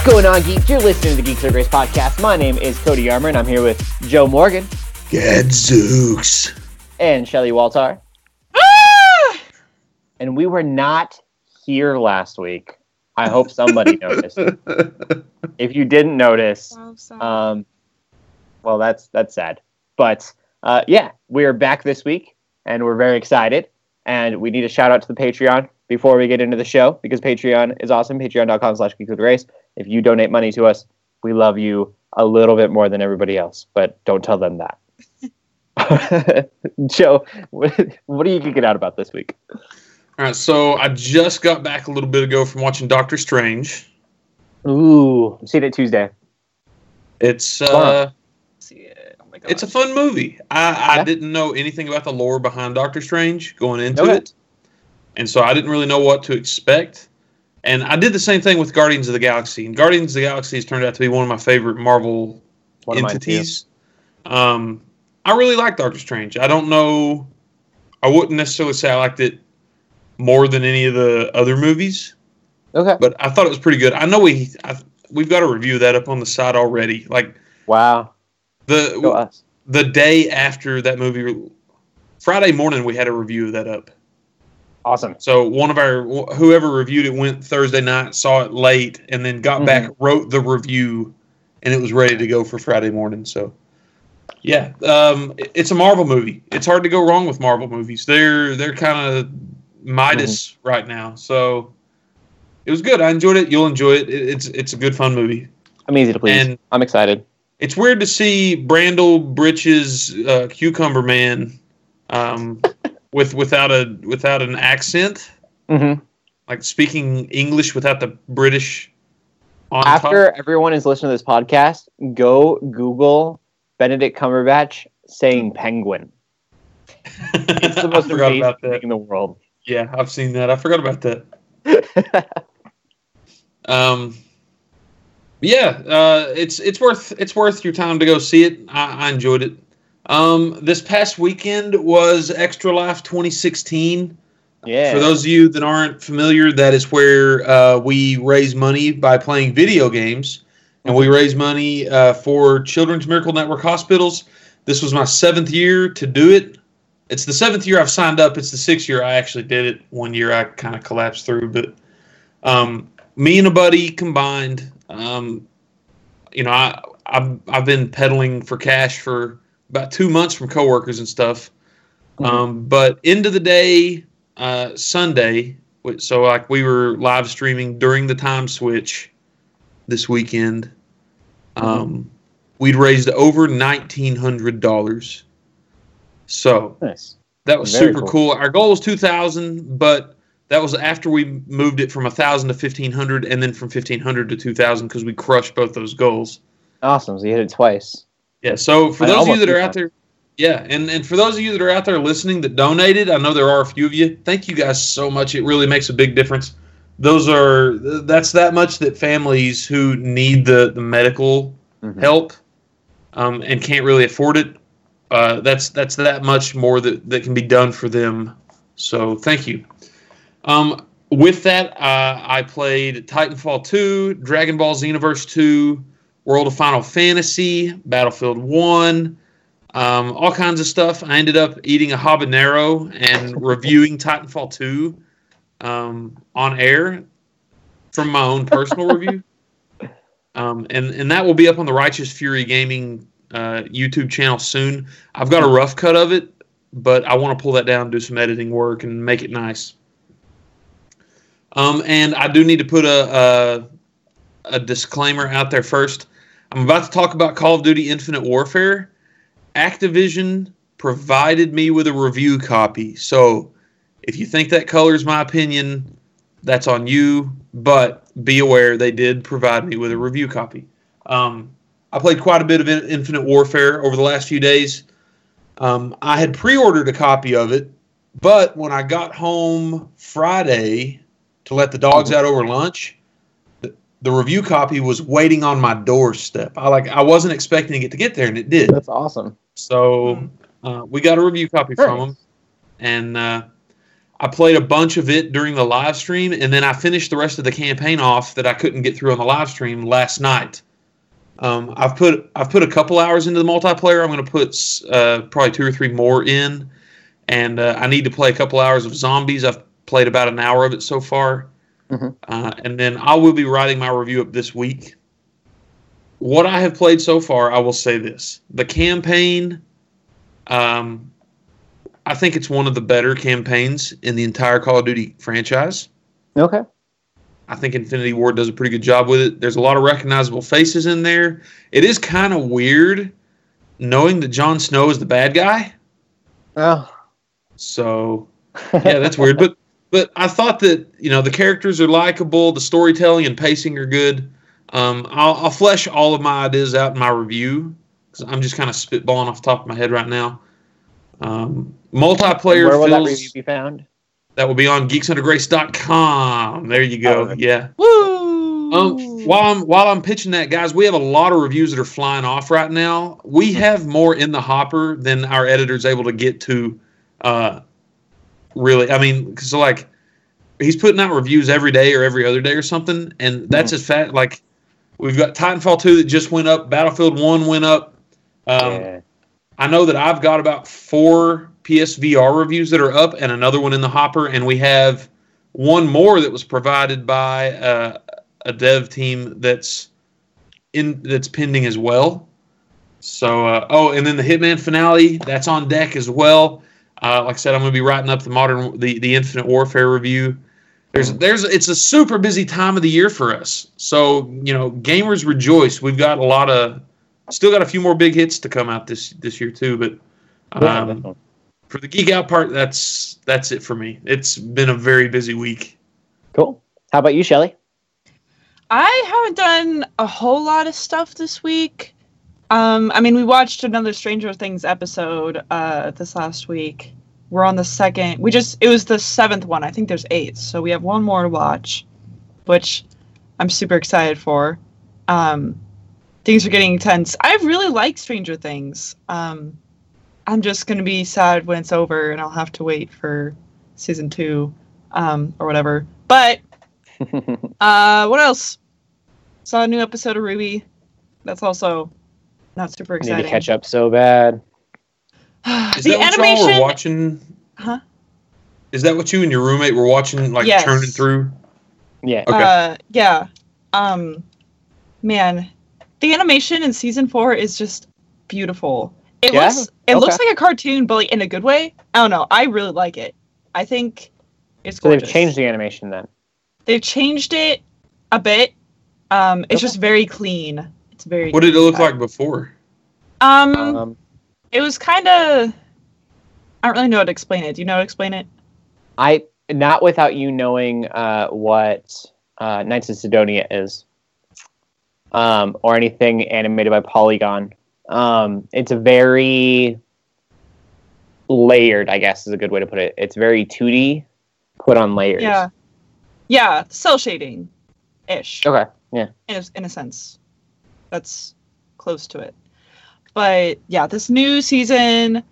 What's going on, geeks? You're listening to the Geeks of Grace podcast. My name is Cody Armour, and I'm here with Joe Morgan. Gadzooks. And Shelly Waltar. And we were not here last week. I hope somebody noticed. If you didn't notice, um, well, that's that's sad. But uh, yeah, we're back this week, and we're very excited. And we need a shout out to the Patreon before we get into the show because Patreon is awesome. Patreon.com slash Geeks with Grace. If you donate money to us, we love you a little bit more than everybody else, but don't tell them that. Joe, what, what are you geeking out about this week? All right, so I just got back a little bit ago from watching Doctor Strange. Ooh, I'm seeing it Tuesday. It's uh, See it. Oh it's a fun movie. I, I Yeah. didn't know anything about the lore behind Doctor Strange going into Okay. it, and so I didn't really know what to expect. And I did the same thing with Guardians of the Galaxy. And Guardians of the Galaxy has turned out to be one of my favorite Marvel One of mine, entities. Um, I really like Doctor Strange. I don't know. I wouldn't necessarily say I liked it more than any of the other movies, Okay. but I thought it was pretty good. I know we I, we've got a review of that up on the site already. Like Wow. the the day after that movie, Friday morning, we had a review of that up. Awesome. So one of our whoever reviewed it went Thursday night, saw it late, and then got back, wrote the review, and it was ready to go for Friday morning. So, yeah, um, it's a Marvel movie. It's hard to go wrong with Marvel movies. They're they're kind of Midas right now. So it was good. I enjoyed it. You'll enjoy it. it it's it's a good fun movie. I'm easy to please. And- I'm excited. It's weird to see Brandel Britches uh, Cucumber Man um, with without a without an accent, Mm-hmm. like speaking English without the British. On After top. everyone is listening to this podcast, go Google Benedict Cumberbatch saying penguin. It's the most amazing about thing in the world. Yeah, I've seen that. I forgot about that. Um, yeah, uh, it's it's worth it's worth your time to go see it. I, I enjoyed it. Um, this past weekend was Extra Life 2016. yeah. For those of you that aren't familiar, that is where uh, we raise money by playing video games, and we raise money uh, for Children's Miracle Network hospitals. This was my seventh year to do it. It's the seventh year I've signed up. It's the sixth year I actually did it. One year I kind of collapsed through, but um, me and a buddy combined. Um, you know, I I've, I've been peddling for cash for about two months from coworkers and stuff. Mhm. Um, but end of the day, uh, Sunday. So like we were live streaming during the time switch this weekend. Um, We'd raised over nineteen hundred dollars. So nice. that was Very super cool. cool. Our goal was two thousand, but that was after we moved it from a thousand to fifteen hundred, and then from fifteen hundred to two thousand because we crushed both those goals. Awesome. So you hit it twice. Yeah. So for I those of you that are out there, yeah, and and for those of you that are out there listening that donated, I know there are a few of you. Thank you guys so much. It really makes a big difference. Those are that's that much that families who need the the medical Mhm. help um, and can't really afford it. Uh, that's that's that much more that that can be done for them. So thank you. Um, with that, uh, I played Titanfall 2, Dragon Ball Xenoverse 2, World of Final Fantasy, Battlefield 1, um, all kinds of stuff. I ended up eating a habanero and reviewing Titanfall 2 um, on air from my own personal review. Um, and, and that will be up on the Righteous Fury Gaming uh, YouTube channel soon. I've got a rough cut of it, but I want to pull that down, do some editing work, and make it nice. Um, and I do need to put a, a disclaimer out there first. I'm about to talk about Call of Duty Infinite Warfare. Activision provided me with a review copy, so if you think that colors my opinion, that's on you. But be aware they did provide me with a review copy. Um, I played quite a bit of Infinite Warfare over the last few days. Um, I had pre-ordered a copy of it, but when I got home Friday to let the dogs out over lunch, the, the review copy was waiting on my doorstep. I like I wasn't expecting it to get there, and it did. That's awesome. So uh, we got a review copy from them, and uh, I played a bunch of it during the live stream, and then I finished the rest of the campaign off that I couldn't get through on the live stream last night. Um, I've put I've put a couple hours into the multiplayer. I'm going to put uh, probably two or three more in, and uh, I need to play a couple hours of zombies. I've played about an hour of it so far, mm-hmm. uh, and then I will be writing my review up this week. What I have played so far, I will say this: the campaign. Um, I think it's one of the better campaigns in the entire Call of Duty franchise. Okay. I think Infinity Ward does a pretty good job with it. There's a lot of recognizable faces in there. It is kind of weird knowing that Jon Snow is the bad guy. Oh. So, yeah, that's weird. But but I thought that you know the characters are likable, the storytelling and pacing are good. Um, I'll, I'll flesh all of my ideas out in my review because I'm just kind of spitballing off the top of my head right now. Um, multiplayer. Where will feels, that review be found? That will be on geeksundergrace.com. There you go. Oh, yeah. Woo! Um, while I'm while I'm pitching that, guys, we have a lot of reviews that are flying off right now. We have more in the hopper than our editor's able to get to. Uh, really, I mean, because like he's putting out reviews every day or every other day or something, and that's mm-hmm. as fat. Like we've got Titanfall two that just went up, Battlefield one went up. Um, yeah. I know that I've got about four PSVR reviews that are up and another one in the hopper, and we have one more that was provided by uh, a dev team that's in that's pending as well. So, uh, oh, and then the Hitman finale that's on deck as well. Uh, like I said, I'm going to be writing up the modern the the Infinite Warfare review. There's there's it's a super busy time of the year for us. So you know, gamers rejoice. We've got a lot of still got a few more big hits to come out this this year too. But um, for the geek out part, that's that's it for me. It's been a very busy week. Cool. How about you, Shelly? I haven't done a whole lot of stuff this week. Um, I mean, we watched another Stranger Things episode uh, this last week. We're on the second. We just it was the seventh one. I think there's eight, so we have one more to watch, which I'm super excited for. Um, things are getting intense. I really like Stranger Things. Um, I'm just gonna be sad when it's over, and I'll have to wait for season two, um, or whatever. But uh, what else? Saw a new episode of RWBY. That's also not super exciting. I need to catch up so bad. Is the that animation... what y'all were watching? Huh? Is that what you and your roommate were watching, like yes. turning through? Yeah. Okay. Uh, yeah. Um, man, the animation in season four is just beautiful. It yeah? looks it okay. looks like a cartoon, but like in a good way. I don't know. I really like it. I think it's so they've changed the animation then. They've changed it a bit. Um, it's okay. just very clean. It's very. What did it look like before? Um, um it was kind of. I don't really know how to explain it. Do you know how to explain it? I not without you knowing uh, what uh, Knights of Sidonia is, um, or anything animated by Polygon. Um, it's a very layered, I guess is a good way to put it. It's very 2D, put on layers. Yeah, yeah, cell shading, ish. Okay, yeah. In a, in a sense, that's close to it. But yeah, this new season,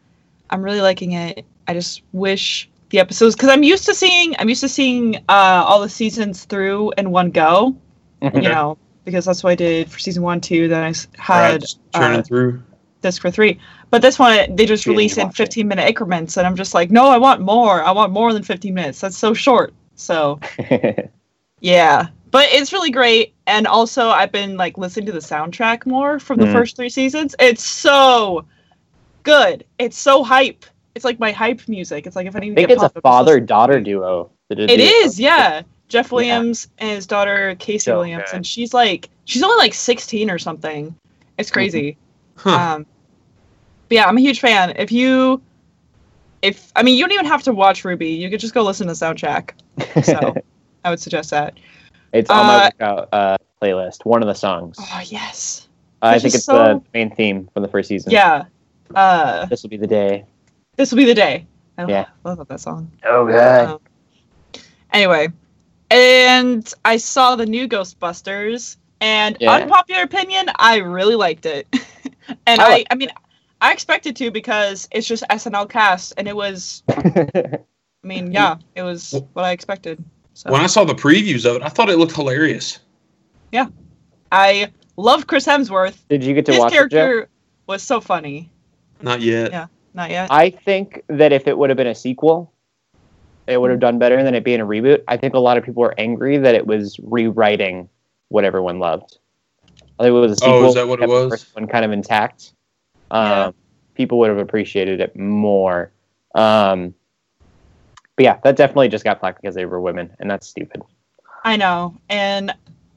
I'm really liking it. I just wish the episodes because I'm used to seeing I'm used to seeing uh, all the seasons through in one go. you know, because that's what I did for season one, two. Then I had turning uh, through disc for three. But this one they just release in 15 minute increments, and I'm just like, no, I want more. I want more than 15 minutes. That's so short. So, yeah, but it's really great. And also, I've been like listening to the soundtrack more from the mm. first three seasons. It's so good. It's so hype. It's like my hype music. It's like if I need I think it's a father daughter duo. It is, yeah. Jeff Williams yeah. and his daughter Casey Williams, and she's like she's only like 16 or something. It's crazy. Huh. Um, but yeah, I'm a huge fan. If you, if I mean, you don't even have to watch RWBY. You could just go listen to the soundtrack. So I would suggest that. It's on my uh, workout uh, playlist. One of the songs. Oh yes. Uh, I think it's so... the main theme from the first season. Yeah. Uh, this will be the day. This will be the day. I yeah. love that song. Oh god. Um, anyway, and I saw the new Ghostbusters, and yeah. unpopular opinion, I really liked it. and I, I, I mean, I expected to because it's just SNL cast, and it was I mean, yeah, it was what I expected. So. When I saw the previews of it, I thought it looked hilarious. Yeah, I love Chris Hemsworth. Did you get to His watch it, character Joe? was so funny. Not yet. Yeah. Not yet. I think that if it would have been a sequel, it would have done better than it being a reboot. I think a lot of people were angry that it was rewriting what everyone loved. I think it was a sequel. Oh, is that what it was? first One kind of intact. Um, Yeah. People would have appreciated it more. Um, but yeah, that definitely just got flack because they were women, and that's stupid. I know. And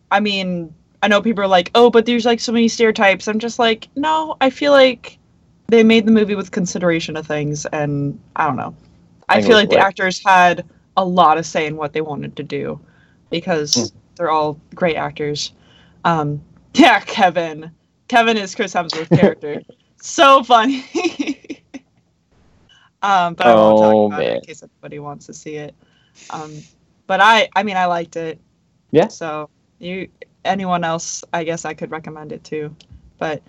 I mean, I know people are like, oh, but there's like so many stereotypes. I'm just like, no, I feel like they made the movie with consideration of things. And I don't know. I it feel like the actors had a lot of say in what they wanted to do because Hmm. they're all great actors. Um, yeah, Kevin. Kevin is Chris Hemsworth's character. so funny. um, but I won't Oh, talk about it in case anybody wants to see it. Um, but I, I mean, I liked it. Yeah. So you, anyone else, I guess I could recommend it too. But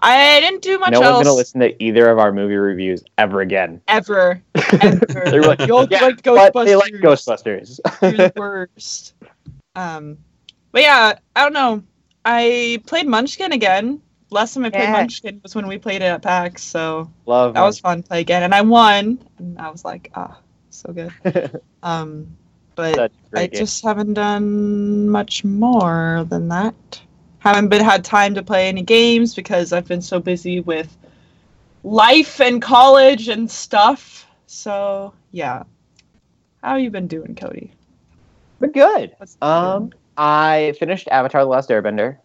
I didn't do much no else one's gonna listen to either of our movie reviews ever again. ever. ever. They're like, yeah, like but they like Ghostbusters. Ghostbusters. You're the worst. Um, but yeah, I don't know. I played Munchkin again. Last time I played Yeah. Munchkin was when we played it at PAX, so Love that was fun to play again. And I won, and I was like, ah, so good. Um, but Such a great I game. just haven't done much more than that. Haven't been had time to play any games because I've been so busy with life and college and stuff. So yeah. How you been doing, Cody? but good. Um, I finished Avatar: The Last Airbender.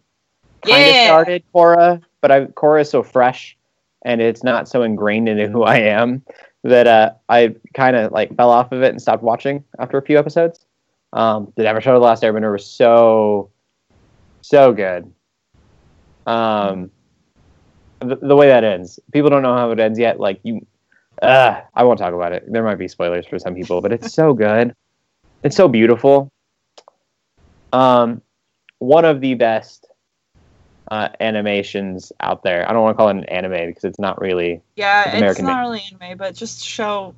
Kind of Yeah. started Korra, but I Korra is so fresh, and it's not so ingrained into who I am that uh, I kind of like fell off of it and stopped watching after a few episodes. Um, the Avatar: The Last Airbender was so, so good. Um, the, the way that ends, people don't know how it ends yet. Like you, uh, I won't talk about it. There might be spoilers for some people, but it's so good. It's so beautiful. Um, one of the best uh, animations out there. I don't want to call it an anime because it's not really. Yeah, It's it's American not really anime, but just show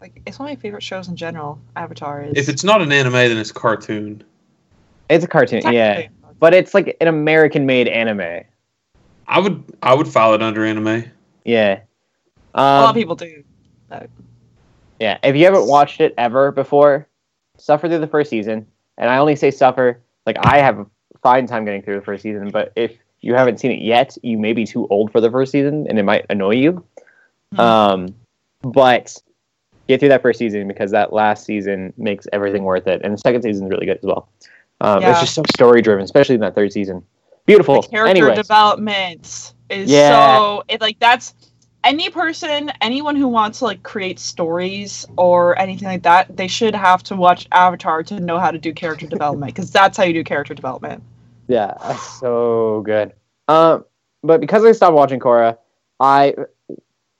like it's one of my favorite shows in general. Avatar is If it's not an anime, then it's cartoon. It's a cartoon, yeah, technically- but it's like an American-made anime. I would I would file it under anime. Yeah. a lot of Um, people do. yeah. If you haven't watched it ever before, suffer through the first season. And I only say suffer. Like I have a fine time getting through the first season, but if you haven't seen it yet, you may be too old for the first season, and it might annoy you. Hmm. Um, but get through that first season because that last season makes everything worth it, and the second season is really good as well. Um, Yeah. It's just so story driven, especially in that third season. Beautiful. the character Anyways, development is Yeah. so it like that's any person anyone who wants to like create stories or anything like that they should have to watch avatar to know how to do character development because that's how you do character development Yeah, so good. Um, but because I stopped watching Korra, I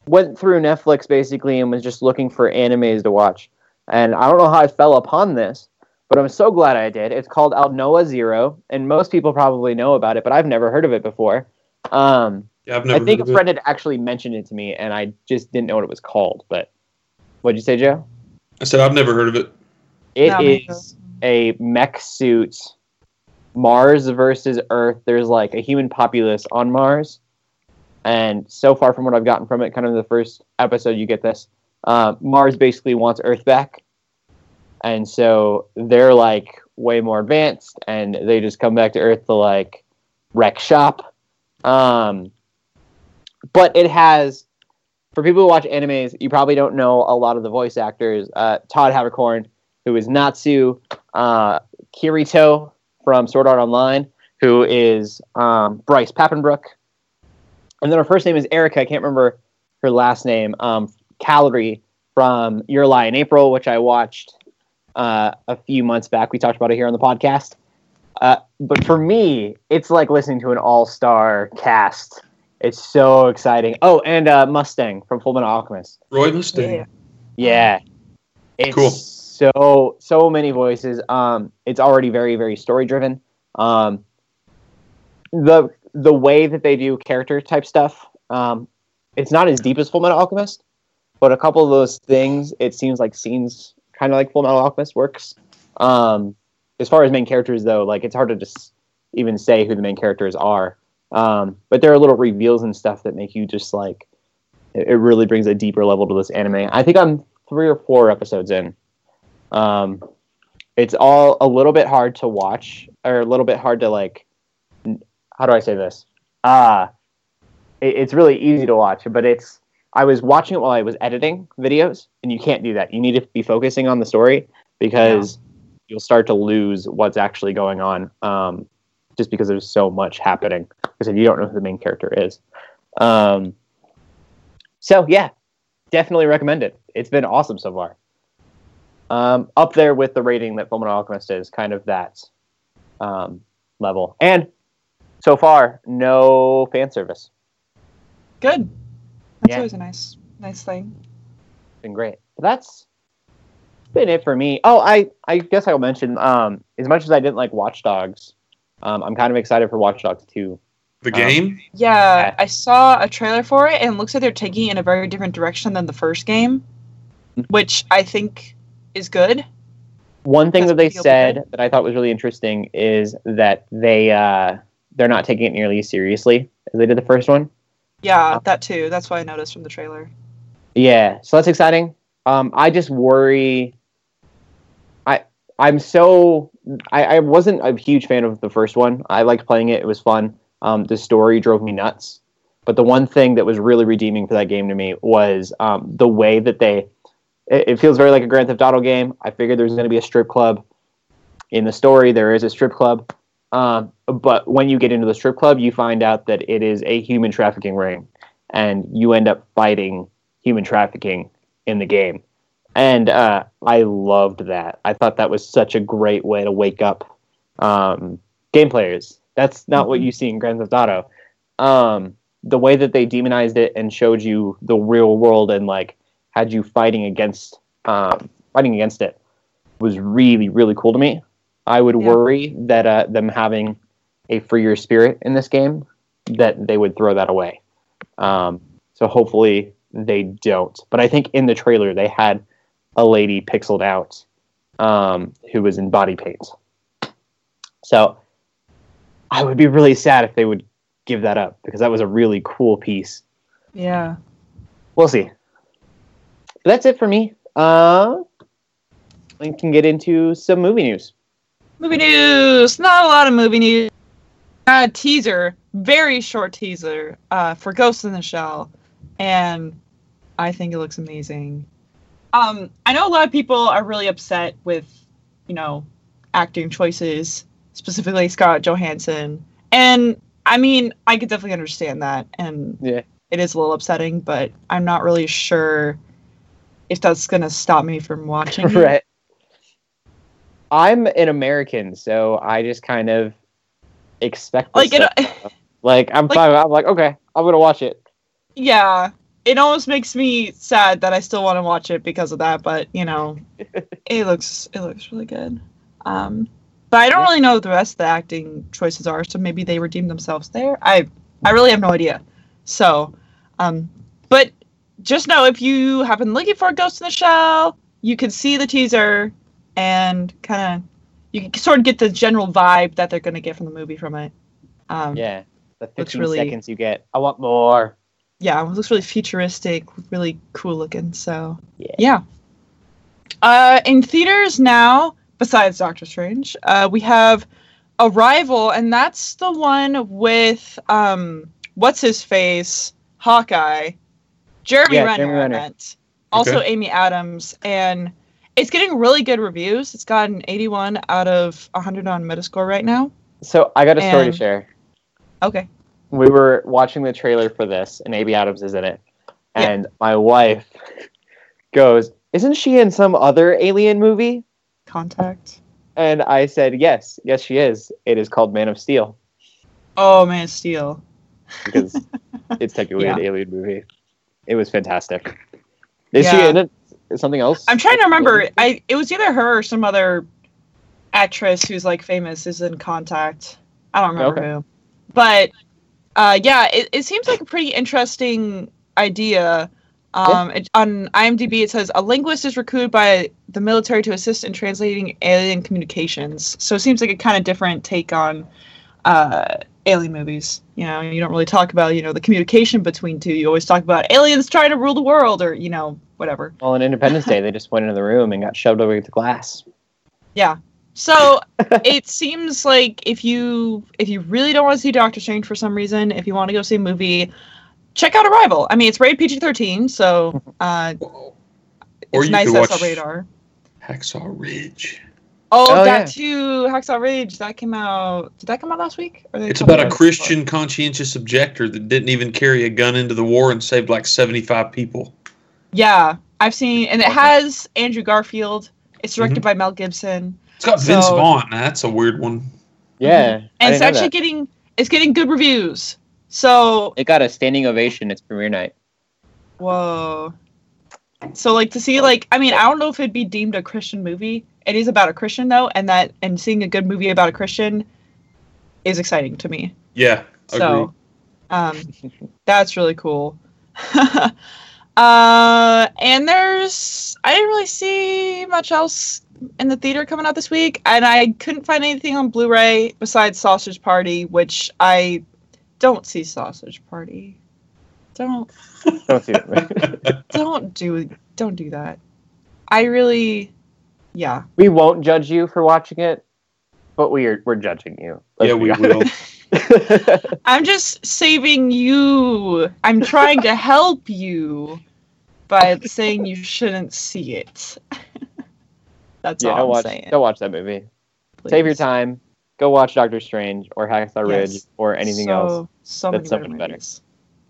went through Netflix basically and was just looking for animes to watch. And I don't know how I fell upon this, but I'm so glad I did. It's called Aldnoah.Zero, and most people probably know about it, but I've never heard of it before. Um, Yeah, I've never I think a heard of friend had actually mentioned it to me, and I just didn't know what it was called. But what'd you say, Joe? I said I've never heard of it. It No, is a mech suit Mars versus Earth. There's like a human populace on Mars. And so far from what I've gotten from it, kind of the first episode, you get this. Uh, Mars basically wants Earth back. And so they're like way more advanced and they just come back to Earth to like wreck shop. Um, but it has, for people who watch animes, you probably don't know a lot of the voice actors. Uh, Todd Haberkorn, who is Natsu, uh, Kirito from Sword Art Online, who is um, Bryce Papenbrook, and then her first name is Erica. I can't remember her last name. Um, Kaori from Your Lie in April, which I watched uh, a few months back. We talked about it here on the podcast. Uh, but for me, it's like listening to an all-star cast. It's so exciting. Oh, and uh, Mustang from Full Metal Alchemist. Roy Mustang. Yeah. Yeah. It's Cool. So so many voices. Um it's already very very story driven. Um the the way that they do character type stuff, um it's not as deep as Full Metal Alchemist, but a couple of those things, it seems like scenes kind of like Full Metal Alchemist works. Um, as far as main characters, though, like it's hard to just even say who the main characters are. Um, but there are little reveals and stuff that make you just like it, it really brings a deeper level to this anime. I think I'm three or four episodes in. Um, it's all a little bit hard to watch, or a little bit hard to like. How do I say this? Ah, uh, it, it's really easy to watch, but it's. I was watching it while I was editing videos, and you can't do that. You need to be focusing on the story because yeah. you'll start to lose what's actually going on, um, just because there's so much happening. Because if you don't know who the main character is, um, so yeah, definitely recommend it. It's been awesome so far. Um, up there with the rating that Fullmetal Alchemist is, kind of that um, level. And so far, no fan service. Good. That's yeah. always a nice, nice thing. Been great. But that's been it for me. Oh, I, I guess I'll mention. Um, as much as I didn't like Watch Dogs, um, I'm kind of excited for Watch Dogs 2. The game? Um, yeah, I saw a trailer for it, and it looks like they're taking it in a very different direction than the first game, mm-hmm. which I think is good. One thing that they said that I thought was really interesting is that they uh, they're not taking it nearly as seriously as they did the first one. Yeah, that too. That's why I noticed from the trailer. Yeah, so that's exciting. Um, I just worry. I I'm so I, I wasn't a huge fan of the first one. I liked playing it; it was fun. Um, the story drove me nuts. But the one thing that was really redeeming for that game to me was um, the way that they. It, it, feels very like a Grand Theft Auto game. I figured there was going to be a strip club. In the story, there is a strip club. Um, but when you get into the strip club, you find out that it is a human trafficking ring, and you end up fighting human trafficking in the game. And uh, I loved that. I thought that was such a great way to wake up um, game players that's not what mm-hmm. you see in Grand Theft Auto. Um, the way that they demonized it and showed you the real world and like had you fighting against um, fighting against it was really really cool to me. I would yeah. worry that uh, them having a freer spirit in this game that they would throw that away. Um, so hopefully they don't. But I think in the trailer they had a lady pixeled out um, who was in body paint. So I would be really sad if they would give that up because that was a really cool piece. Yeah. We'll see. That's it for me. Uh, we can get into some movie news. Movie news. Not a lot of movie news. A teaser, very short teaser uh, for Ghost in the Shell, and I think it looks amazing. Um, I know a lot of people are really upset with, you know, acting choices specifically Scarlett Johansson. And I mean, I could definitely understand that, and yeah, it is a little upsetting, but I'm not really sure if that's gonna stop me from watching. right. It. I'm an American, so I just kind of expect like it. like I'm like, fine. I'm like okay, I'm gonna watch it. Yeah, it almost makes me sad that I still want to watch it because of that. But you know, it looks it looks really good. Um, but I don't really know what the rest of the acting choices are, so maybe they redeem themselves there. I I really have no idea. So, um, but just know if you have been looking for a Ghost in the Shell, you can see the teaser and kind of you can sort of get the general vibe that they're going to get from the movie from it. Um, yeah, the 15 really, seconds you get. I want more. Yeah, it looks really futuristic, really cool looking. So yeah. yeah. Uh, in theaters now, besides Doctor Strange. Uh, we have Arrival, and that's the one with um, what's his face, Hawkeye, Jeremy yeah, Renner, Jeremy Renner. also okay. Amy Adams, and it's getting really good reviews. It's got an 81 out of 100 on Metascore right now. So I got a story and, to share. Okay. We were watching the trailer for this, and Amy Adams is in it, and my wife goes, "Isn't she in some other alien movie?" Contact? And I said, yes, yes, she is. It is called Man of Steel. Oh, Man of Steel. Because it's technically yeah. an alien movie. It was fantastic. Is yeah. she in it? Something else? I'm trying to remember. I it was either her or some other actress who's like famous is in Contact. I don't remember okay. who. But uh, yeah, it, it seems like a pretty interesting idea Um, it, on IMDb, it says a linguist is recruited by the military to assist in translating alien communications. So it seems like a kind of different take on uh, alien movies. You know, you don't really talk about you know the communication between two. You always talk about aliens trying to rule the world, or you know whatever. Well, on Independence Day, they just went into the room and got shoved over the glass. Yeah. So it seems like if you if you really don't want to see Doctor Strange for some reason, if you want to go see a movie, check out Arrival. I mean, it's rated PG thirteen, so uh, Or it's you nice could that's watch on radar. Hacksaw Ridge. Oh, Oh, that yeah. too, Hacksaw Ridge. That came out. Did that come out last week? Or It's about out a before? Christian conscientious objector that didn't even carry a gun into the war and saved like 75 people. Yeah, I've seen, and it has Andrew Garfield. It's Mm-hmm. directed by Mel Gibson, It's got Vince So- Vaughn. That's a weird one. Yeah, I and it's actually that. getting it's getting good reviews. So it got a standing ovation its premiere night. Whoa. So like to see like I mean I don't know if it'd be deemed a Christian movie. It is about a Christian though, and that and seeing a good movie about a Christian is exciting to me. Yeah, agree. So um that's really cool. uh and there's I didn't really see much else in the theater coming out this week and I couldn't find anything on Blu-ray besides Sausage Party, which I don't see Sausage Party. Don't Don't see that. don't do don't do that. I really yeah. we won't judge you for watching it, but we are we're judging you. Let's yeah, we honest. will. I'm just saving you. I'm trying to help you by saying you shouldn't see it. That's yeah, all don't I'm watch saying. don't watch that movie. Save your time. Go watch Doctor Strange or Hacksaw Ridge Yes. or anything so, else. So That's many so better better.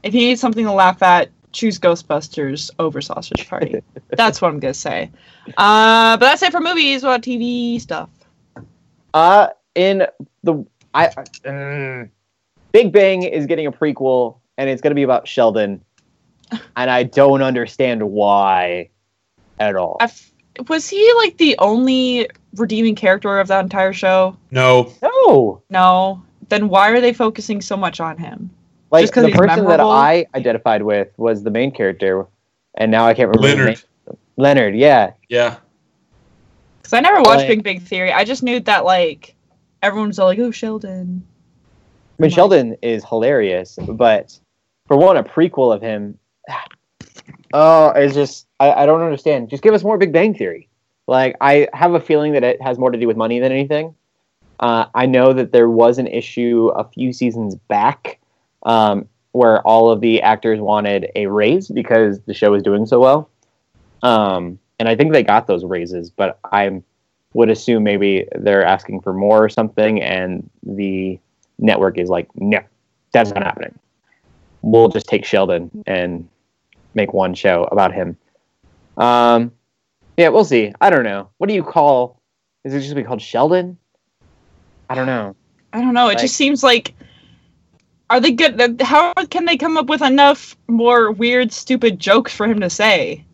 If you need something to laugh at, choose Ghostbusters over Sausage Party. that's what I'm gonna say. Uh, but that's it for movies. What TV stuff? Uh, in the I, mm, Big Bang is getting a prequel, and it's going to be about Sheldon, and I don't understand why at all. I f- was he like the only redeeming character of that entire show? No, no, No. Then why are they focusing so much on him? Like Just 'cause the he's person that? I identified with was the main character, and now I can't remember Leonard. Leonard, yeah, Yeah, Because I never watched Like- Big Bang Theory. I just knew that like everyone's all like, "Oh, Sheldon." I mean Sheldon is hilarious, but for one, a prequel of him, oh, it's just I, I don't understand. Just give us more Big Bang Theory. Like I have a feeling that it has more to do with money than anything. Uh, I know that there was an issue a few seasons back um, where all of the actors wanted a raise because the show was doing so well, um, and I think they got those raises. But I would assume maybe they're asking for more or something, and the network is like, no, that's not happening. We'll just take Sheldon and make one show about him. Um, yeah, we'll see. I don't know. What do you call? Is it just be called Sheldon? I don't know. I don't know. It Like- just seems like. Are they good? How can they come up with enough more weird, stupid jokes for him to say?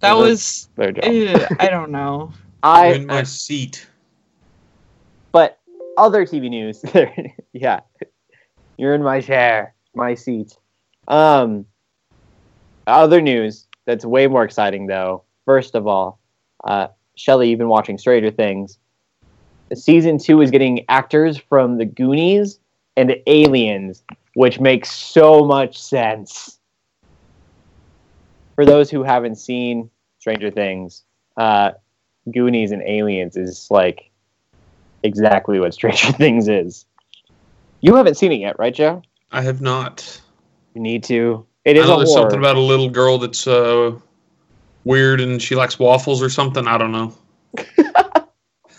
That Well, was. There you go. Ugh, I don't know. I in my seat. but other TV news. yeah, you're in my chair, my seat. Um, other news that's way more exciting though. First of all, uh, Shelly, you've been watching Stranger Things. Season two is getting actors from The Goonies and Aliens, which makes so much sense. For those who haven't seen Stranger Things, uh, Goonies and Aliens is like exactly what Stranger Things is. You haven't seen it yet, right, Joe? I have not. You need to. It is. I know there's horror. something about a little girl that's uh, weird and she likes waffles or something. I don't know.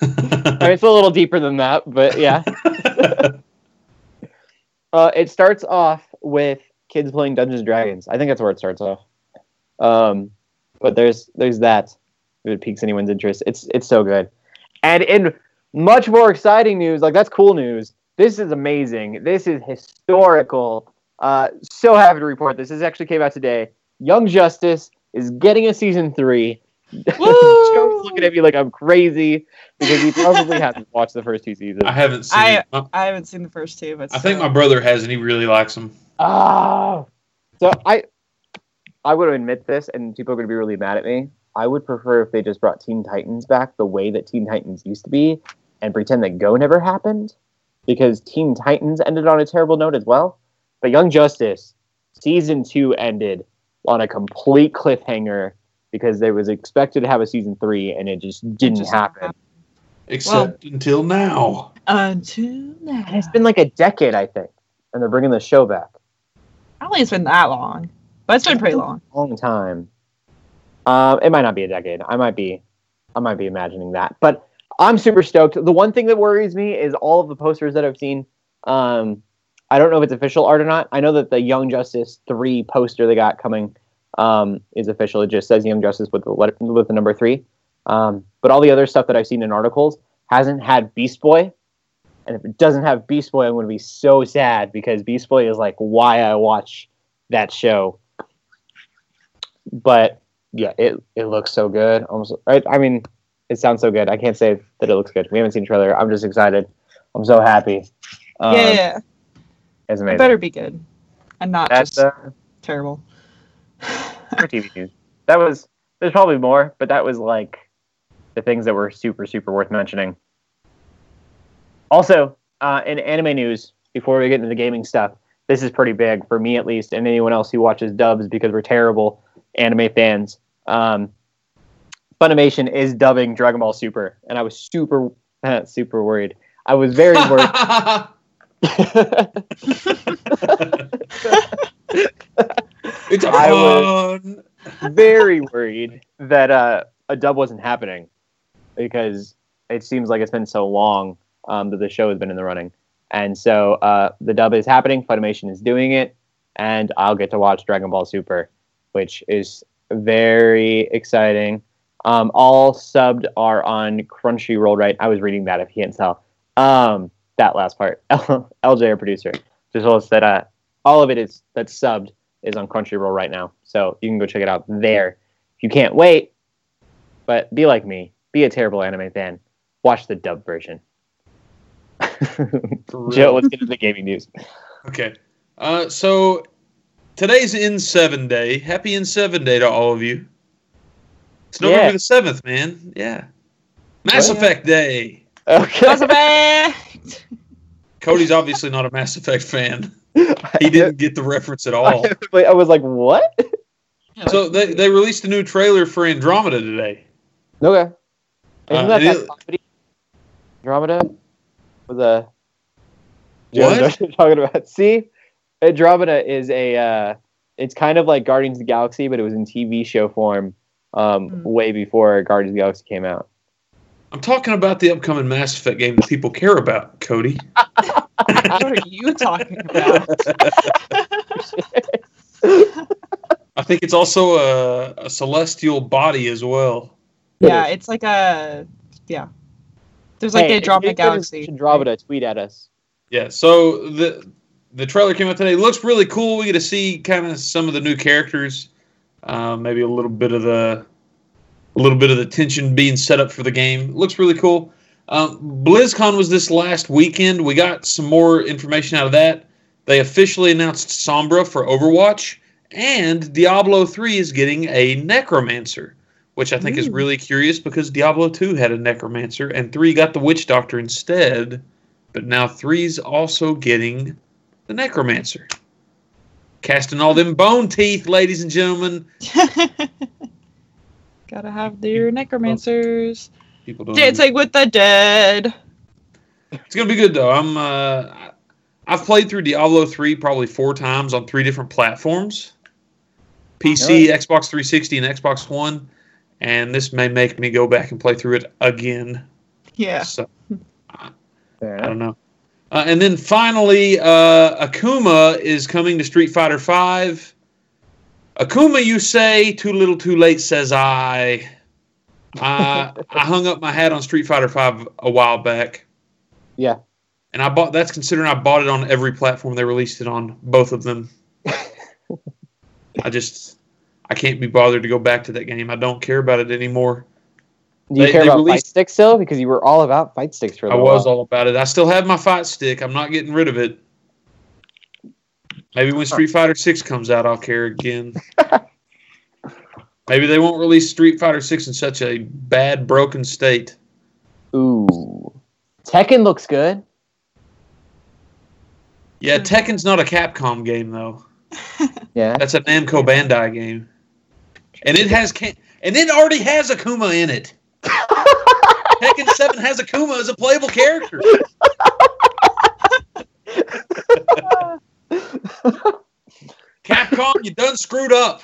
I mean, it's a little deeper than that, but yeah. Uh, it starts off with kids playing Dungeons and Dragons. I think that's where it starts off. Um, but there's there's that. If it piques anyone's interest, it's it's so good. And in much more exciting news, like that's cool news. This is amazing. This is historical. Uh, so happy to report this. This actually came out today. Young Justice is getting a season three. Joe's looking at me like I'm crazy because he probably hasn't watched the first two seasons. I haven't seen I- it. I haven't seen the first two, but I think my brother has and he really likes them. Oh, ah. so I I would admit this, and people are going to be really mad at me. I would prefer if they just brought Teen Titans back the way that Teen Titans used to be, and pretend that Go never happened, because Teen Titans ended on a terrible note as well. But Young Justice season two ended on a complete cliffhanger because they was expected to have a season three, and it just didn't just happen. happened. Except until now. Until now. And it's been like a decade, I think, and they're bringing the show back. I don't think it's been that long, but it's been pretty long. long time. Um, it might not be a decade. I might be, I might be imagining that. But I'm super stoked. The one thing that worries me is all of the posters that I've seen. Um, I don't know if it's official art or not. I know that the Young Justice three poster they got coming um, is official. It just says Young Justice with the letter, with the number three. Um, but all the other stuff that I've seen in articles hasn't had Beast Boy. And if it doesn't have Beast Boy, I'm going to be so sad because Beast Boy is like why I watch that show. But yeah, it it looks so good. Almost, I, I mean, it sounds so good. I can't say that it looks good. We haven't seen trailer. I'm just excited. I'm so happy. Um, yeah, yeah, it's it better be good and not That's just uh, terrible. For TV news. That was there's probably more, but that was like the things that were super super worth mentioning. Also, uh, in anime news, before we get into the gaming stuff, this is pretty big for me at least, and anyone else who watches dubs because we're terrible anime fans. Um, Funimation is dubbing Dragon Ball Super, and I was super super worried. I was very worried. it's I was very worried that uh, a dub wasn't happening because it seems like it's been so long um, that the show has been in the running. And so uh, the dub is happening, Funimation is doing it, and I'll get to watch Dragon Ball Super, which is very exciting. Um, all subbed are on Crunchyroll, right? I was reading that if you can't tell. Um, that last part. LJ, our producer, just told us that uh, all of it is that's subbed is on Crunchyroll right now. So you can go check it out there. If you can't wait, but be like me, be a terrible anime fan, watch the dub version. For. Joe, let's get into the gaming news. Okay. Uh, so today's N7 day. Happy N7 day to all of you. It's November Yeah. the seventh, man. Yeah. Mass Well, yeah. Effect Day. Okay. Mass Effect! Cody's obviously not a Mass Effect fan. He didn't get the reference at all. I was like, what? So they, they released a new trailer for Andromeda today. Okay. Isn't Uh, that it comedy? Andromeda? With a. What? Joe's already talking about. See? Andromeda is a. Uh, it's kind of like Guardians of the Galaxy, but it was in TV show form um, Hmm. way before Guardians of the Galaxy came out. I'm talking about the upcoming Mass Effect game that people care about, Cody. what are you talking about? I think it's also a, a celestial body as well. yeah, it's like a yeah. There's like Hey, the Andromeda if you finish Galaxy. Andromeda, tweet at us. Yeah, so the the trailer came out today. It looks really cool. We get to see kind of some of the new characters, uh, maybe a little bit of the a little bit of the tension being set up for the game. It looks really cool. Um, BlizzCon was this last weekend. We got some more information out of that. They officially announced Sombra for Overwatch, and Diablo 3 is getting a Necromancer, which I think is really curious because Diablo 2 had a Necromancer, and 3 got the Witch Doctor instead. But now 3's also getting the Necromancer. Casting all them bone teeth, ladies and gentlemen. Gotta have their necromancers. People don't. Dancing with the dead. It's gonna be good though. I'm. Uh, I've played through Diablo three probably four times on three different platforms: PC, Xbox 360, and Xbox One. And this may make me go back and play through it again. Yeah. So Fair I don't know. Uh, and then finally, uh, Akuma is coming to Street Fighter Five. Akuma, you say? Too little, too late, says I. I I hung up my hat on Street Fighter Five a while back. Yeah. And I bought that's considering I bought it on every platform they released it on, both of them. I just I can't be bothered to go back to that game. I don't care about it anymore. Do you They- care they about fight released- sticks still? Because you were all about fight sticks for a I was while. all about it. I still have my fight stick. I'm not getting rid of it. Maybe when Street Fighter Six comes out, I'll care again. Maybe they won't release Street Fighter Six in such a bad, broken state. Ooh, Tekken looks good. Yeah, Tekken's not a Capcom game though. Yeah, That's a Namco Bandai game, and it has can- and it already has Akuma in it. Tekken Seven has Akuma as a playable character. Capcom, you done screwed up.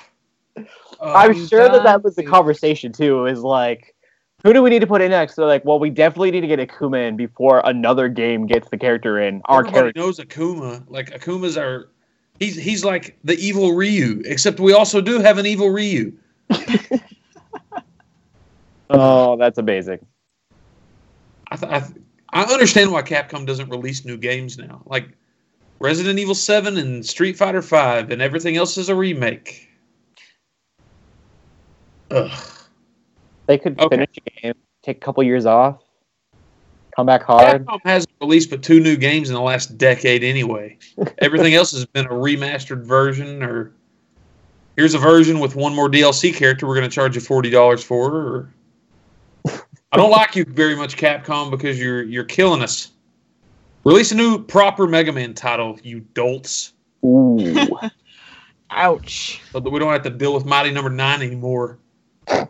I'm um, sure that that was the conversation too. Is like, who do we need to put in next? They're like, well, we definitely need to get Akuma in before another game gets the character in. Our everybody character. knows Akuma. Like Akuma's our, he's he's like the evil Ryu. Except we also do have an evil Ryu. Oh, that's amazing. I, th- I, th- I understand why Capcom doesn't release new games now. Like Resident Evil 7 and Street Fighter 5 and everything else is a remake. Ugh. They could Okay. finish a game, take a couple years off, come back hard. Capcom hasn't released but two new games in the last decade anyway. Everything else has been a remastered version or here's a version with one more DLC character we're going to charge you $40 for or I don't like you very much Capcom because you're you're killing us. Release a new proper Mega Man title, you dolts. Ooh, Ouch. so that we don't have to deal with Mighty Number Nine anymore. I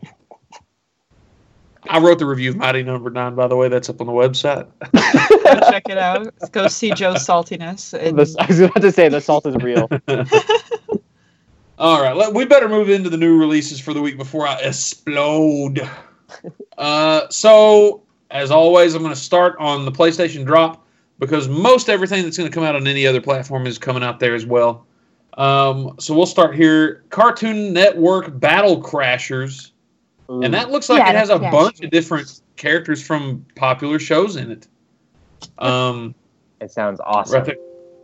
wrote the review of Mighty Number Nine, by the way. That's up on the website. Go check it out. Go see Joe's saltiness. And The- I was about to say the salt is real. All right, let, we better move into the new releases for the week before I explode. Uh, so, as always, I'm going to start on the PlayStation Drop because most everything that's going to come out on any other platform is coming out there as well. Um, so we'll start here. Cartoon Network Battle Crashers. Ooh. And that looks like Yeah, it has a yeah, bunch of different characters from popular shows in it. Um, it sounds awesome. right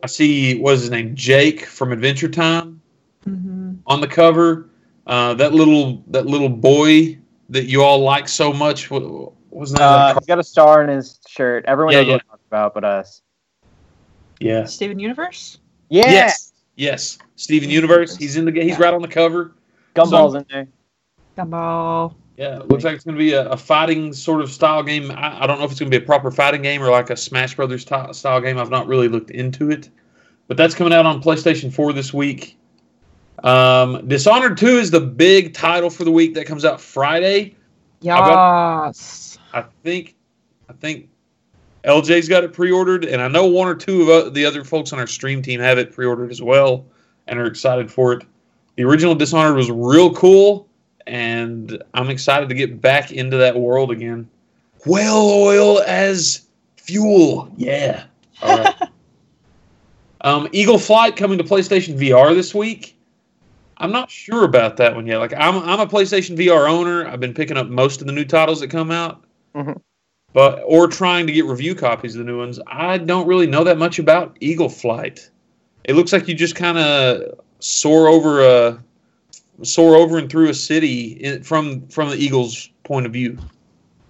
I see what is his name, Jake from Adventure Time Mhm. on the cover. Uh, that little that little boy that you all like so much what, what was his name? Uh, he's got a star in his shirt. Everyone Yeah, knows yeah. What I'm about, but us. yeah. Steven Universe? Yeah, Yes. Yes. Steven Universe. He's in the ga- he's right on the cover. Gumball's in there. Gumball. Yeah, it looks like it's going to be a, a fighting sort of style game. I, I don't know if it's going to be a proper fighting game or like a Smash Brothers ty- style game. I've not really looked into it, but that's coming out on PlayStation 4 this week. Um, Dishonored 2 is the big title for the week that comes out Friday. Yes. I think, I think LJ's got it pre-ordered, and I know one or two of the other folks on our stream team have it pre-ordered as well, and are excited for it. The original Dishonored was real cool, and I'm excited to get back into that world again. Whale oil as fuel, yeah. All right. um, Eagle Flight coming to PlayStation VR this week. I'm not sure about that one yet. Like I'm, I'm a PlayStation VR owner. I've been picking up most of the new titles that come out, Mhm. But or trying to get review copies of the new ones. I don't really know that much about Eagle Flight. It looks like you just kind of soar over a soar over and through a city in, from from the Eagle's point of view.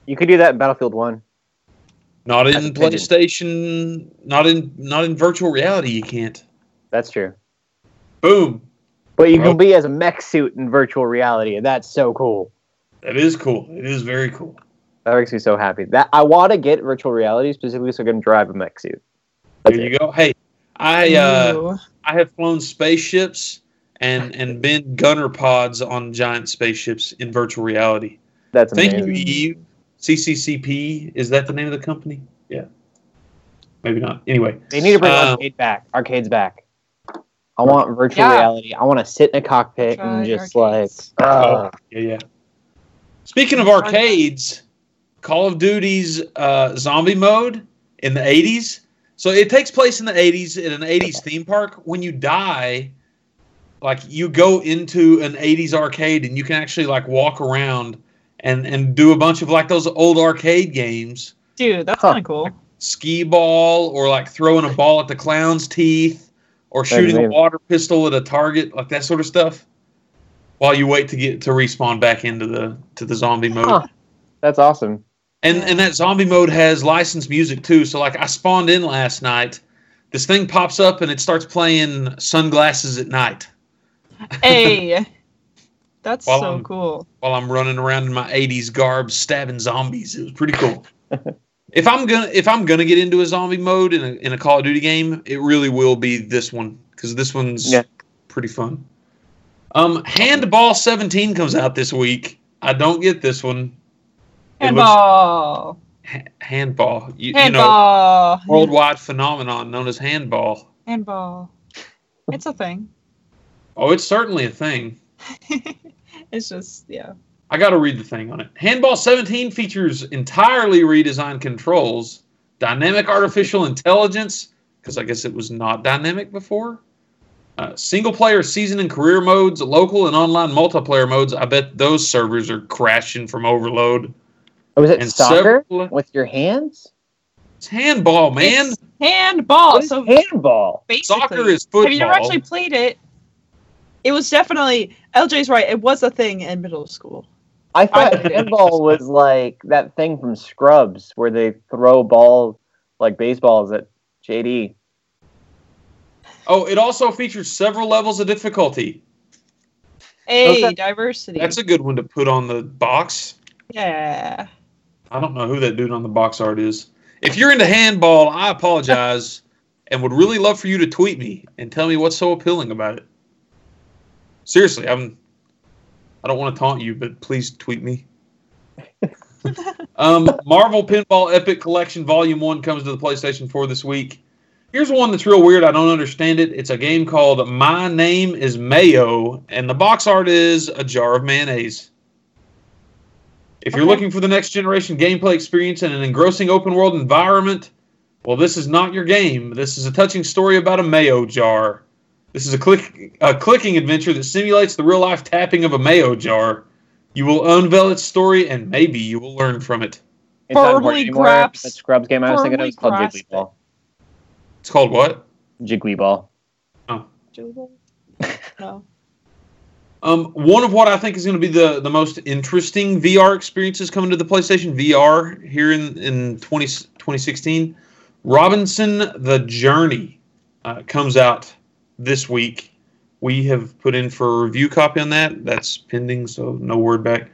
You could do that in Battlefield One. Not in PlayStation. Not in not in virtual reality. You can't. That's true. Boom. But you can be as a mech suit in virtual reality, and that's so cool. That is cool. It is very cool. That makes me so happy. That I want to get virtual reality specifically so I can drive a mech suit. That's there it. you go. Hey, I uh, I have flown spaceships and and been gunner pods on giant spaceships in virtual reality. That's Thank amazing. you, EU. CCCP. Is that the name of the company? Yeah. Maybe not. Anyway. They need to bring Um, arcade back. Arcades back. I want virtual Yeah. reality. I want to sit in a cockpit Try and just arcades. like. uh, Yeah, yeah. Speaking of arcades, Call of Duty's uh, zombie mode in the 80s. So it takes place in the 80s in an 80s theme park. When you die, like you go into an 80s arcade and you can actually like walk around and and do a bunch of like those old arcade games, Dude, that's Huh. kind of cool. Ski ball or like throwing a ball at the clown's teeth or shooting a water pistol at a target, like that sort of stuff. While you wait to get to respawn back into the to the zombie mode. Huh. That's awesome. And and that zombie mode has licensed music too. So like I spawned in last night, this thing pops up and it starts playing Sunglasses at Night. Hey. That's so I'm- cool. while I'm running around in my '80s garb stabbing zombies. It was pretty cool. if I'm gonna if I'm gonna get into a zombie mode in a in a Call of Duty game, it really will be this one because this one's Yeah. pretty fun. Um, Handball 17 comes out this week. I don't get this one. It looks- Handball. Ha- handball. You, you know, Handball. worldwide phenomenon known as handball. Handball. It's a thing. Oh, it's certainly a thing. it's just yeah. I got to read the thing on it. Handball 17 features entirely redesigned controls, dynamic artificial intelligence, because I guess it was not dynamic before. Uh, single player season and career modes, local and online multiplayer modes. I bet those servers are crashing from overload. Oh, was it And soccer several- with your hands? It's handball, man. It's handball. What is so handball? Soccer is football. have you ever actually played it? It was definitely LJ's right. It was a thing in middle school. I thought handball was like that thing from Scrubs where they throw balls like baseballs at JD. Oh, it also features several levels of difficulty. Hey, Okay. diversity. That's a good one to put on the box. yeah. I don't know who that dude on the box art is. If you're into handball, I apologize and would really love for you to tweet me and tell me what's so appealing about it. Seriously, I'm I don't want to taunt you, but please tweet me. um, Marvel Pinball Epic Collection Volume 1 comes to the PlayStation 4 this week. Here's one that's real weird. I don't understand it. It's a game called My Name is Mayo, and the box art is a jar of mayonnaise. If you're Okay. looking for the next generation gameplay experience in an engrossing open world environment, well, this is not your game. This is a touching story about a mayo jar. This is a click a clicking adventure that simulates the real life tapping of a mayo jar. You will unveil its story and maybe you will learn from it. It's not Firmly anymore. grasp- Scrubs game I was thinking of firmly was called grasp Jiggly Ball. It's called what? Jiggly Ball. Oh. no. Um, one of what I think is going to be the, the most interesting VR experiences coming to the PlayStation VR here in, in 20, 2016. Robinson the Journey uh, comes out this week. We have put in for a review copy on that. That's pending, so no word back.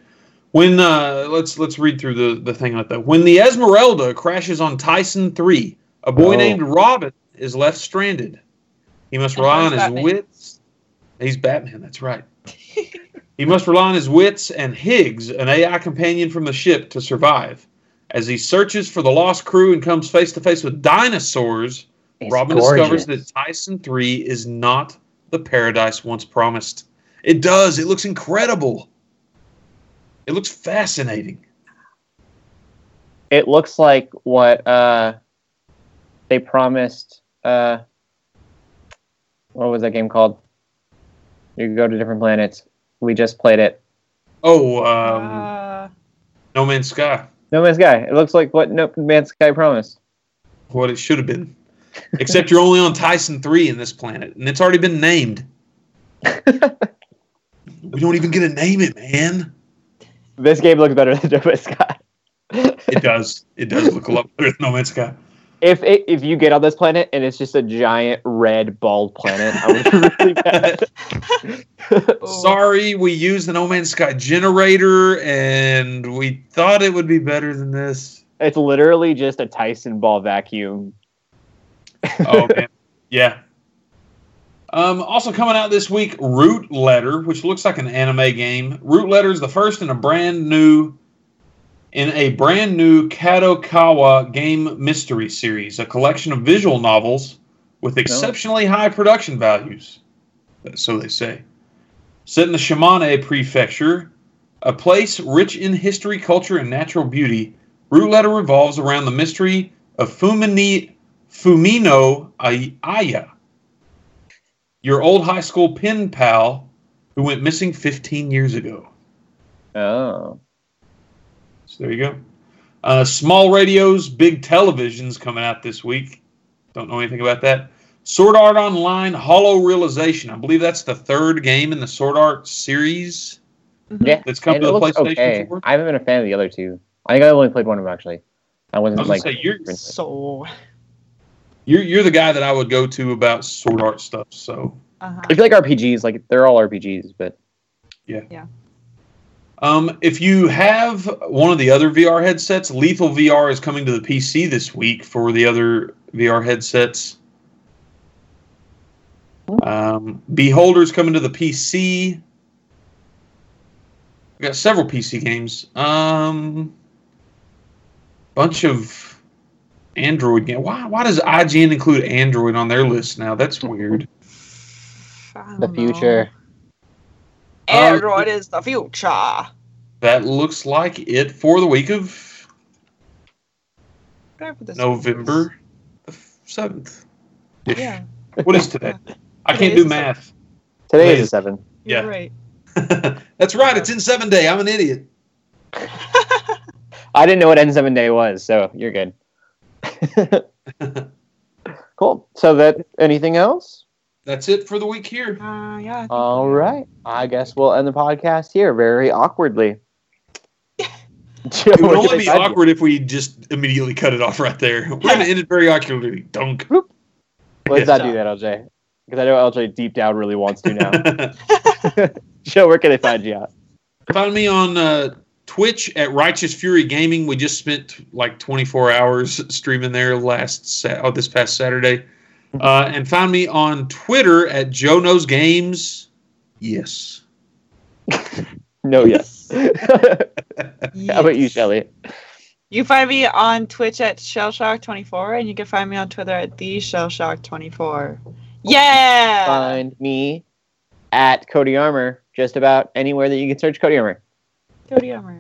When uh, let's let's read through the, the thing on it though. When the Esmeralda crashes on Tyson three, a boy Oh. named Robin is left stranded. He must And rely on his Batman. wits. He's Batman. That's right. He must rely on his wits and Higgs, an AI companion from the ship, to survive. As he searches for the lost crew and comes face to face with dinosaurs, It's Robin gorgeous. discovers that Tyson 3 is not the paradise once promised. It does. It looks incredible. It looks fascinating. it looks like what uh, they promised. Uh, what was that game called? You could go to different planets. We just played it. Oh, um, uh, No Man's Sky. No Man's Sky. It looks like what No Man's Sky promised. What it should have been. Except you're only on Tyson 3 in this planet, and it's already been named. We don't even get to name it, man. This game looks better than No Man's Sky. It does. It does look a lot better than No Man's Sky. If it, if you get on this planet and it's just a giant red bald planet, I would be really bad. Sorry, we used the No Man's Sky generator, and we thought it would be better than this. it's literally just a Tyson ball vacuum. Oh man, yeah. Um, also coming out this week, Root Letter, which looks like an anime game. Root Letter is the first in a brand new in a brand new Kadokawa game mystery series, a collection of visual novels with exceptionally high production values. So they say. Set in the Shimane Prefecture, a place rich in history, culture, and natural beauty, Root Letter revolves around the mystery of Fumini, Fumino Ay- Aya, your old high school pen pal who went missing 15 years ago. Oh, So there you go. Uh, small radios, big televisions coming out this week. Don't know anything about that. Sword Art Online Hollow Realization. I believe that's the third game in the Sword Art series mhm. yeah. that's come And to it the looks PlayStation okay. 4. I haven't been a fan of the other two. I think I only played one of them actually. I I wasn't was like. say, you're- So, You're, you're the guy that I would go to about Sword Art stuff. So uh-huh. I feel like RPGs, like they're all RPGs, but Yeah. Yeah. Um, if you have one of the other VR headsets, Lethal VR is coming to the PC this week for the other VR headsets. Um, Beholder's coming to the PC. We got several PC games. Um, bunch of Android games. Why? Why does IGN include Android on their list now? That's weird. The future. Know. Android is the future. That looks like it for the week of November the seventh. Yeah. What is today? I Today can't do math. Today Today is a is- seven. You're Yeah. right. That's right. It's N7 day. I'm an idiot. I didn't know what N7 Day was, so you're good. cool. So that anything else? That's it for the week here. Uh, yeah. I think All we- right. I guess we'll end the podcast here very awkwardly. Joe, It would only be find you? awkward if we just immediately cut it off right there. We're gonna end it very awkwardly. Dunk. Let's Yeah. not do that, LJ. Because I know LJ deep down really wants to now. Joe, where can they find you at? Find me on uh, Twitch at Righteous Fury Gaming. We just spent like 24 hours streaming there last sa- oh, this past Saturday. Uh, and find me on Twitter at Joe Knows Games. Yes. No, yes. How about you, Yes. Shelly? You find me on Twitch at Shellshock24, and you can find me on Twitter at the Shellshock24. Yeah. Find me at Cody Armor, just about anywhere that you can search Cody Armor. Cody Armor.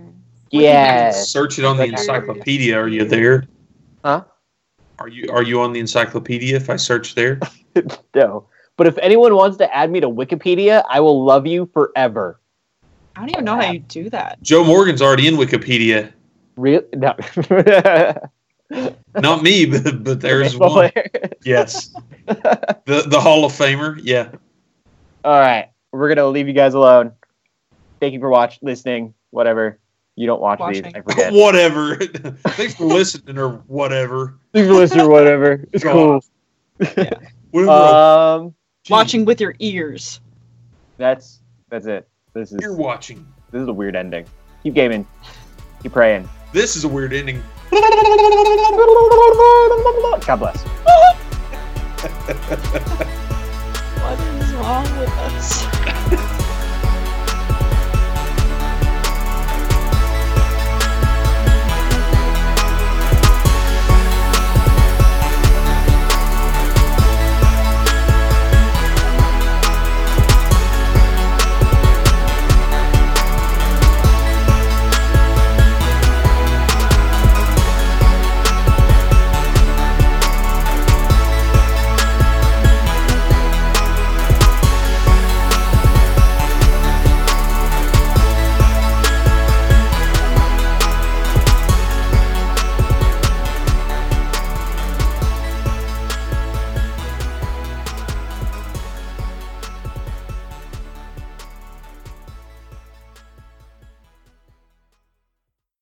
Yeah. Search it on the encyclopedia. Are you there? Huh? Are you are you on the encyclopedia if I search there? No. But if anyone wants to add me to Wikipedia, I will love you forever. I don't even know how you do that. Joe Morgan's already in Wikipedia. Real? No. Not me, but, but there's one. Yes. The the Hall of Famer. Yeah. All right, we're gonna leave you guys alone. Thank you for watching, listening, whatever. You don't watch Watching. these, I forget. whatever. Thanks for listening or whatever. Thanks for listening, or whatever. It's cool. Whatever. Um, Watching with your ears. that's that's it. This is You're watching. this is a weird ending. Keep gaming. Keep praying. This is a weird ending. God bless. What is wrong with us?